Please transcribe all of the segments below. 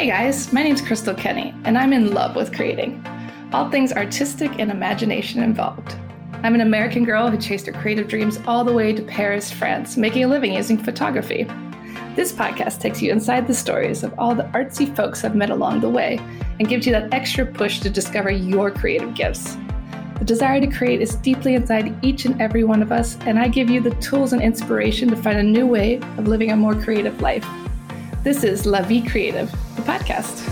Hey guys, my name's Crystal Kenny, and I'm in love with creating. All things artistic and imagination involved. I'm an American girl who chased her creative dreams all the way to Paris, France, making a living using photography. This podcast takes you inside the stories of all the artsy folks I've met along the way and gives you that extra push to discover your creative gifts. The desire to create is deeply inside each and every one of us, and I give you the tools and inspiration to find a new way of living a more creative life. This is La Vie Creative, the podcast.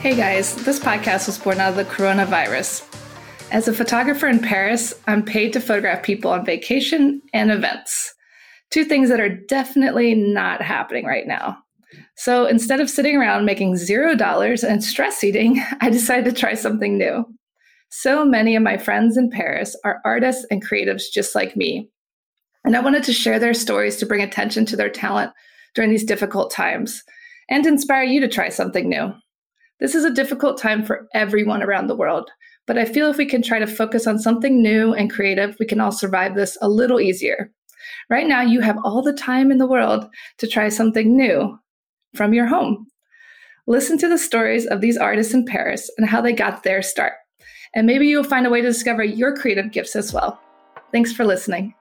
Hey guys, this podcast was born out of the coronavirus. As a photographer in Paris, I'm paid to photograph people on vacation and events. Two things that are definitely not happening right now. So instead of sitting around making zero dollars and stress eating, I decided to try something new. So many of my friends in Paris are artists and creatives just like me. And I wanted to share their stories to bring attention to their talent during these difficult times and inspire you to try something new. This is a difficult time for everyone around the world, but I feel if we can try to focus on something new and creative, we can all survive this a little easier. Right now, you have all the time in the world to try something new from your home. Listen to the stories of these artists in Paris and how they got their start and maybe you'll find a way to discover your creative gifts as well. Thanks for listening.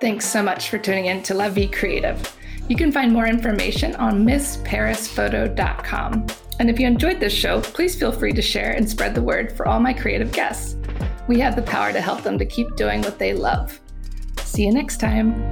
Thanks so much for tuning in to La Vie Creative. You can find more information on MissParisPhoto.com. And if you enjoyed this show, please feel free to share and spread the word for all my creative guests. We have the power to help them to keep doing what they love. See you next time.